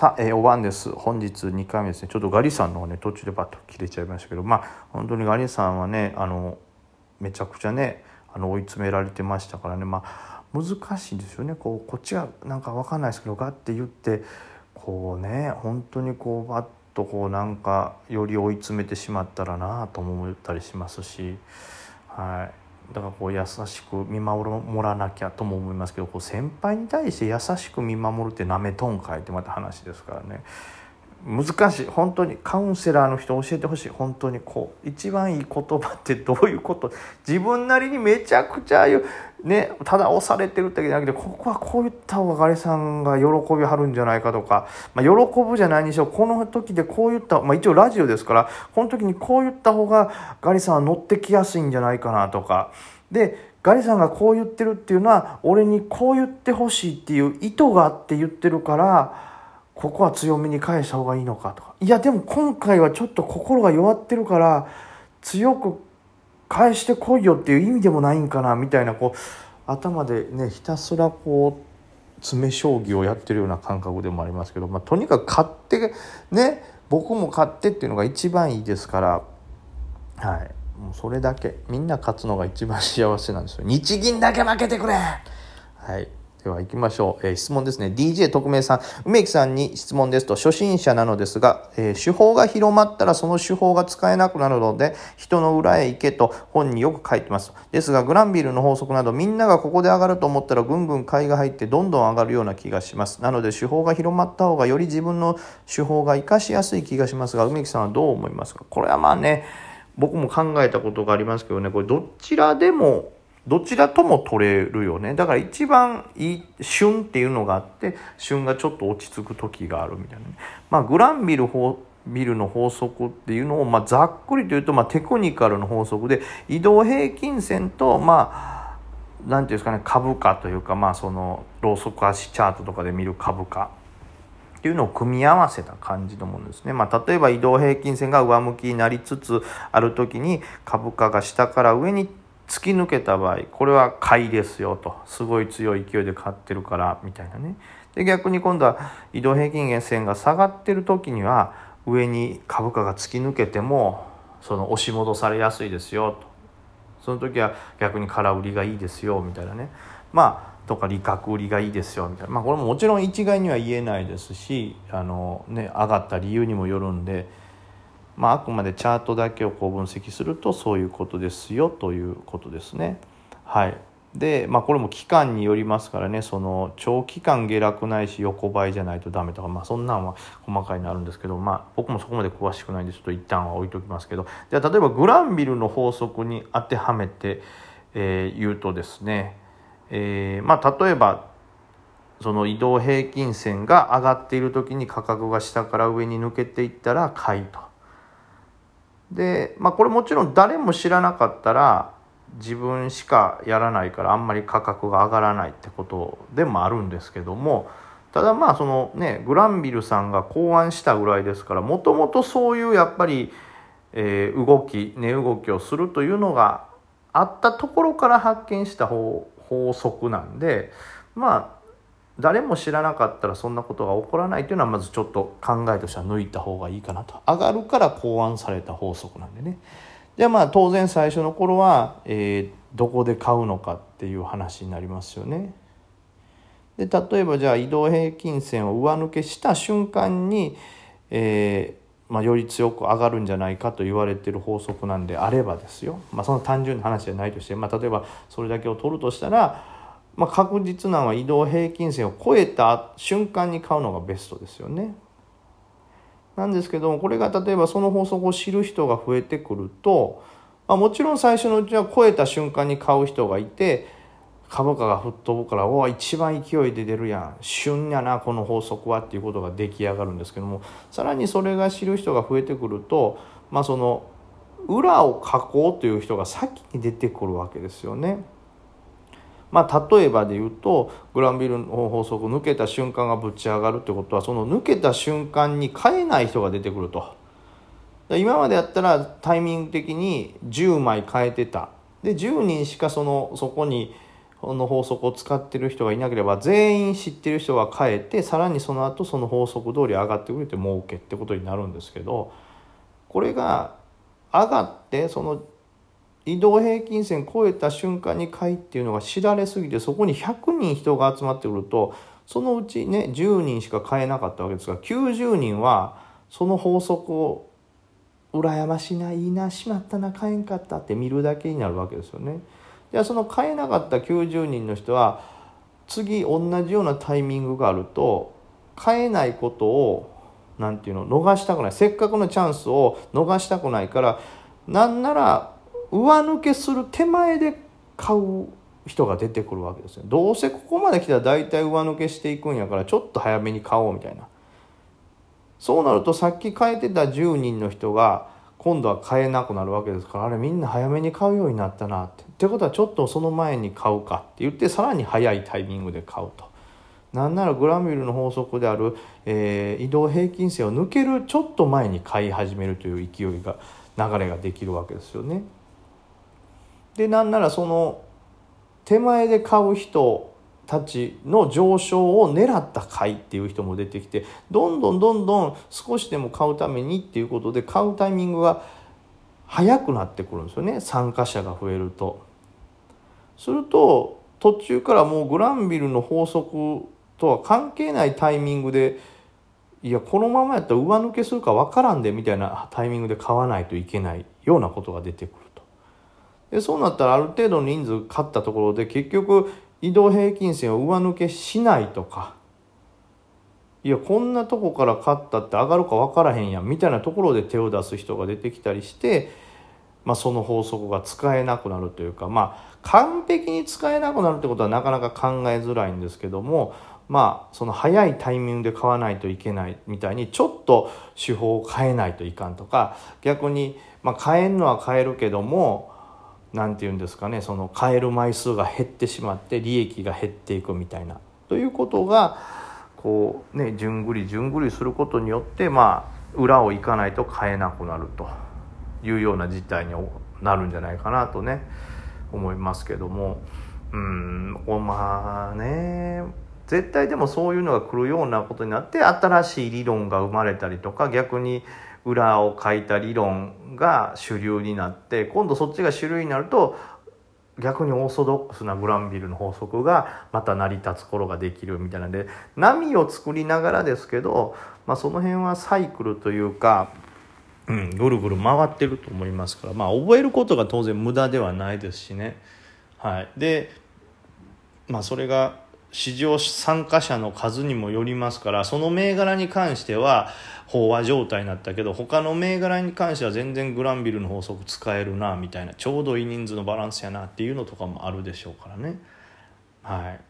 さあ、えー、お晩です。本日2回目ですね。ちょっとガリさんの方ね、途中でバッと切れちゃいましたけど、まあ、本当にガリさんはね、あの、めちゃくちゃね、あの、追い詰められてましたからね、まあ、難しいですよね。こう、こっちがなんかわかんないですけど、ガッて言って、こうね、本当にこう、バッとこう、なんか、より追い詰めてしまったらなあと思ったりしますし、はい。だからこう優しく見守らなきゃとも思いますけどこう先輩に対して優しく見守るってなめとんかいってまた話ですからね。難しい。本当にカウンセラーの人教えてほしい。本当にこう。一番いい言葉ってどういうこと？自分なりにめちゃくちゃ言う。ねただ押されてるってじゃなくてここはこういった方がガリさんが喜びはるんじゃないかとか、まあ、喜ぶじゃないにしろこの時でこういった、まあ、一応ラジオですからこの時にこういった方がガリさんは乗ってきやすいんじゃないかなとか。でガリさんがこう言ってるっていうのは俺にこう言ってほしいっていう意図があって言ってるからここは強めに返した方がいいのかとか。いやでも今回はちょっと心が弱ってるから強く返してこいよっていう意味でもないんかなみたいなこう頭でねひたすらこう詰将棋をやってるような感覚でもありますけど、まあ、とにかく勝ってね僕も勝ってっていうのが一番いいですからはい。もうそれだけみんな勝つのが一番幸せなんですよ。日銀だけ負けてくれ。はい。では行きましょう、えー、質問ですね。DJ 特命さん。梅木さんに質問ですと。初心者なのですが、えー、手法が広まったらその手法が使えなくなるので人の裏へ行けと本によく書いてます。ですがグランビルの法則などみんながここで上がると思ったらぐんぐん買いが入ってどんどん上がるような気がします。なので手法が広まった方がより自分の手法が活かしやすい気がしますが梅木さんはどう思いますか？これはまあね僕も考えたことがありますけどね。これどちらでもどちらとも取れるよね。だから一番いい旬っていうのがあって旬がちょっと落ち着く時があるみたいな、ね、まあグランビルビルの法則っていうのを、まあ、ざっくりと言うと、まあ、テクニカルの法則で移動平均線とまあ何ていうんですかね株価というかまあそのローソク足チャートとかで見る株価。っていうのを組み合わせた感じのものですね。まあ、例えば移動平均線が上向きになりつつある時に株価が下から上に突き抜けた場合これは買いですよと。すごい強い勢いで買ってるからみたいなね。で逆に今度は移動平均線が下がってる時には上に株価が突き抜けてもその押し戻されやすいですよと。その時は逆に空売りがいいですよみたいなね。まあとか利確売りがいいですよみたいな、まあ、これももちろん一概には言えないですしあの、ね、上がった理由にもよるんで、まあ、あくまでチャートだけをこう分析するとそういうことですよということですね。はいで、まあ、これも期間によりますからねその長期間下落ないし横ばいじゃないとダメとか、まあ、そんなんは細かいのあるんですけど、まあ、僕もそこまで詳しくないんでちょっと一旦は置いときますけどじゃあ例えばグランビルの法則に当てはめて、えー、言うとですねえー、まあ、例えばその移動平均線が上がっている時に価格が下から上に抜けていったら買いと。で、まあ、これもちろん誰も知らなかったら自分しかやらないからあんまり価格が上がらないってことでもあるんですけどもただまあそのねグランビルさんが考案したぐらいですからもともとそういうやっぱり、えー、動き値動きをするというのがあったところから発見した方法則なんでまあ誰も知らなかったらそんなことが起こらないというのはまずちょっと考えとしては抜いた方がいいかなと。上がるから考案された法則なんでね。でまあ当然最初の頃は、えー、どこで買うのかっていう話になりますよね。で例えばじゃあ移動平均線を上抜けした瞬間に、えーまあ、より強く上がるんじゃないかと言われてる法則なんであればですよ、まあ、その単純な話じゃないとして、まあ、例えばそれだけを取るとしたら、まあ、確実なのは移動平均線を超えた瞬間に買うのがベストですよね。なんですけどもこれが例えばその法則を知る人が増えてくると、まあ、もちろん最初のうちは超えた瞬間に買う人がいて株価が吹っ飛ぶからお一番勢いで出るやん旬やなこの法則はっていうことが出来上がるんですけどもさらにそれが知る人が増えてくるとまあその裏を書こうという人が先に出てくるわけですよね。まあ、例えばで言うとグランビルの法則抜けた瞬間がぶち上がるってことはその抜けた瞬間に買えない人が出てくると。今までやったらタイミング的に10枚買えてた。で10人しかそのそこにこの法則を使ってる人がいなければ全員知ってる人が変えてさらにその後その法則通り上がってくれて儲けってことになるんですけどこれが上がってその移動平均線超えた瞬間に買いっていうのが知られすぎてそこに100人人が集まってくるとそのうちね10人しか買えなかったわけですが90人はその法則を羨ましいないいなしまったな買えんかったって見るだけになるわけですよね。じゃあその買えなかった90人の人は次同じようなタイミングがあると買えないことを何て言うの逃したくないせっかくのチャンスを逃したくないからなんなら上抜けする手前で買う人が出てくるわけですよどうせここまで来たら大体上抜けしていくんやからちょっと早めに買おうみたいなそうなるとさっき買えてた10人の人が今度は買えなくなるわけですからあれみんな早めに買うようになったなって。ってことはちょっとその前に買うかって言ってさらに早いタイミングで買うと。なんならグランビルの法則である、えー、移動平均線を抜けるちょっと前に買い始めるという勢いが流れができるわけですよね。でなんならその手前で買う人たちの上昇を狙った買いっていう人も出てきてどんどんどんどん少しでも買うためにっていうことで買うタイミングが早くなってくるんですよね参加者が増えると。すると途中からもうグランビルの法則とは関係ないタイミングでいやこのままやったら上抜けするか分からんでみたいなタイミングで買わないといけないようなことが出てくる。でそうなったらある程度の人数買ったところで結局移動平均線を上抜けしないとか。いやこんなとこから買ったって上がるか分からへんやんみたいなところで手を出す人が出てきたりして、まあ、その法則が使えなくなるというかまあ完璧に使えなくなるってことはなかなか考えづらいんですけどもまあその早いタイミングで買わないといけないみたいにちょっと手法を変えないといかんとか逆に、まあ、変えるのは変えるけども何て言うんですかねその買える枚数が減ってしまって利益が減っていくみたいな。ということがこうねじゅんぐりじゅんぐりすることによってまあ裏を行かないと買えなくなるというような事態になるんじゃないかなとね思いますけども。うんまあね絶対でもそういうのが来るようなことになって新しい理論が生まれたりとか逆に裏を書いた理論が主流になって今度そっちが主流になると逆にオーソドックスなグランビルの法則がまた成り立つ頃ができるみたいなんで波を作りながらですけど、まあ、その辺はサイクルというか、うん、ぐるぐる回ってると思いますからまあ覚えることが当然無駄ではないですしね。はい、でまあそれが市場参加者の数にもよりますからその銘柄に関しては飽和状態になったけど他の銘柄に関しては全然グランビルの法則使えるなみたいなちょうどいい人数のバランスやなっていうのとかもあるでしょうからね。はい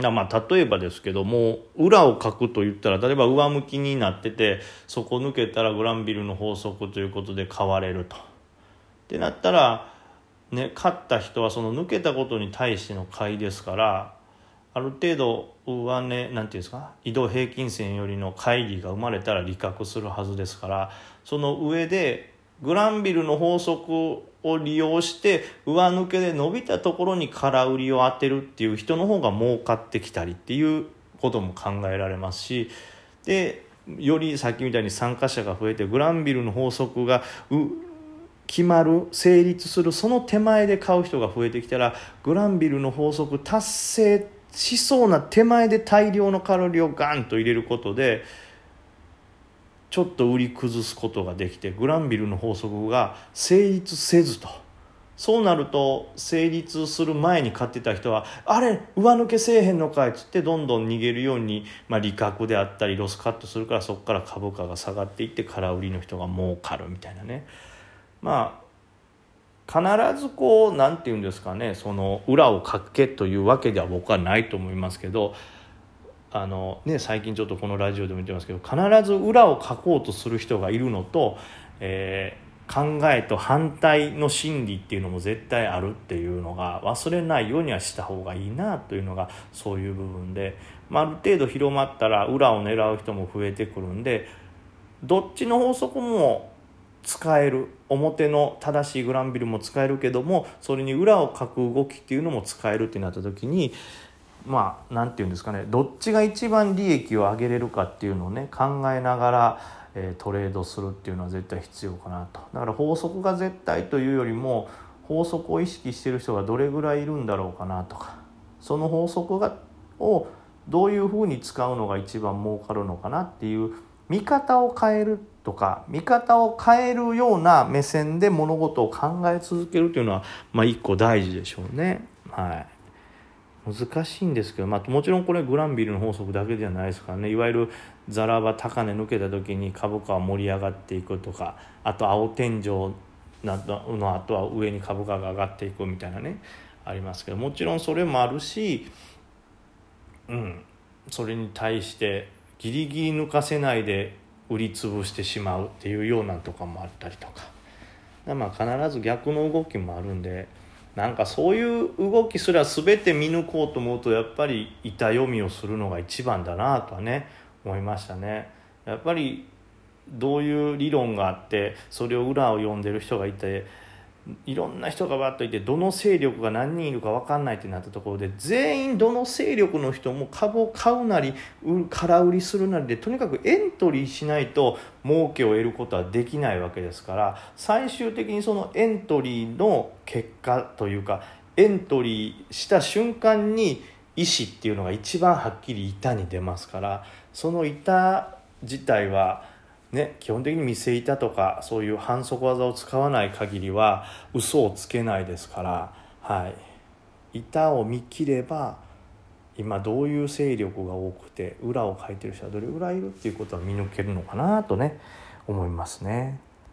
まあ例えばですけども裏を書くと言ったら例えば上向きになっててそこ抜けたらグランビルの法則ということで買われると。ってなったらね勝った人はその抜けたことに対しての買いですからある程度上値なんていうんですか？移動平均線よりの乖離が生まれたら利確するはずですからその上でグランビルの法則を利用して上抜けで伸びたところに空売りを当てるっていう人の方が儲かってきたりっていうことも考えられますしでよりさっきみたいに参加者が増えてグランビルの法則が決まる成立するその手前で買う人が増えてきたらグランビルの法則達成ってしそうな手前で大量のカロリーをガンと入れることでちょっと売り崩すことができてグランビルの法則が成立せずと。そうなると成立する前に買ってた人はあれ上抜けせえへんのかいっつってどんどん逃げるように、まあ、利確であったりロスカットするからそこから株価が下がっていって空売りの人が儲かるみたいなね。まあ必ずこう何て言うんですかねその裏をかけというわけでは僕はないと思いますけどあの、ね、最近ちょっとこのラジオでも言ってますけど必ず裏をかこうとする人がいるのと、えー、考えと反対の心理っていうのも絶対あるっていうのが忘れないようにはした方がいいなというのがそういう部分で、まあ、ある程度広まったら裏を狙う人も増えてくるんでどっちの法則も使える表の正しいグランビルも使えるけどもそれに裏をかく動きっていうのも使えるってなった時にまあ何て言うんですかねどっちが一番利益を上げれるかっていうのをね考えながら、えー、トレードするっていうのは絶対必要かなと。だから法則が絶対というよりも法則を意識してる人がどれぐらいいるんだろうかなとかその法則がをどういうふうに使うのが一番儲かるのかなっていう見方を変えるとか見方を変えるような目線で物事を考え続けるというのは、まあ、一個大事でしょうね。はい。難しいんですけど、まあ、もちろんこれグランビルの法則だけじゃないですからね。いわゆるザラバ高値抜けた時に株価は盛り上がっていくとかあと青天井などの後は上に株価が上がっていくみたいなねありますけどもちろんそれもあるし、うん、それに対してギリギリ抜かせないで売り潰してしまうっていうようなとかもあったりとかまあ必ず逆の動きもあるんでなんかそういう動きすら全て見抜こうと思うとやっぱり板読みをするのが一番だなとはね思いましたね。やっぱりどういう理論があってそれを裏を読んでる人がいていろんな人がバッといてどの勢力が何人いるか分かんないってなったところで全員どの勢力の人も株を買うなり空売りするなりでとにかくエントリーしないと儲けを得ることはできないわけですから最終的にそのエントリーの結果というかエントリーした瞬間に意思っていうのが一番はっきり板に出ますからその板自体はね、基本的に見せ板とかそういう反則技を使わない限りは嘘をつけないですから、はい、板を見切れば今どういう勢力が多くて裏をかいてる人はどれぐらいいるっていうことは見抜けるのかなとね思いますね。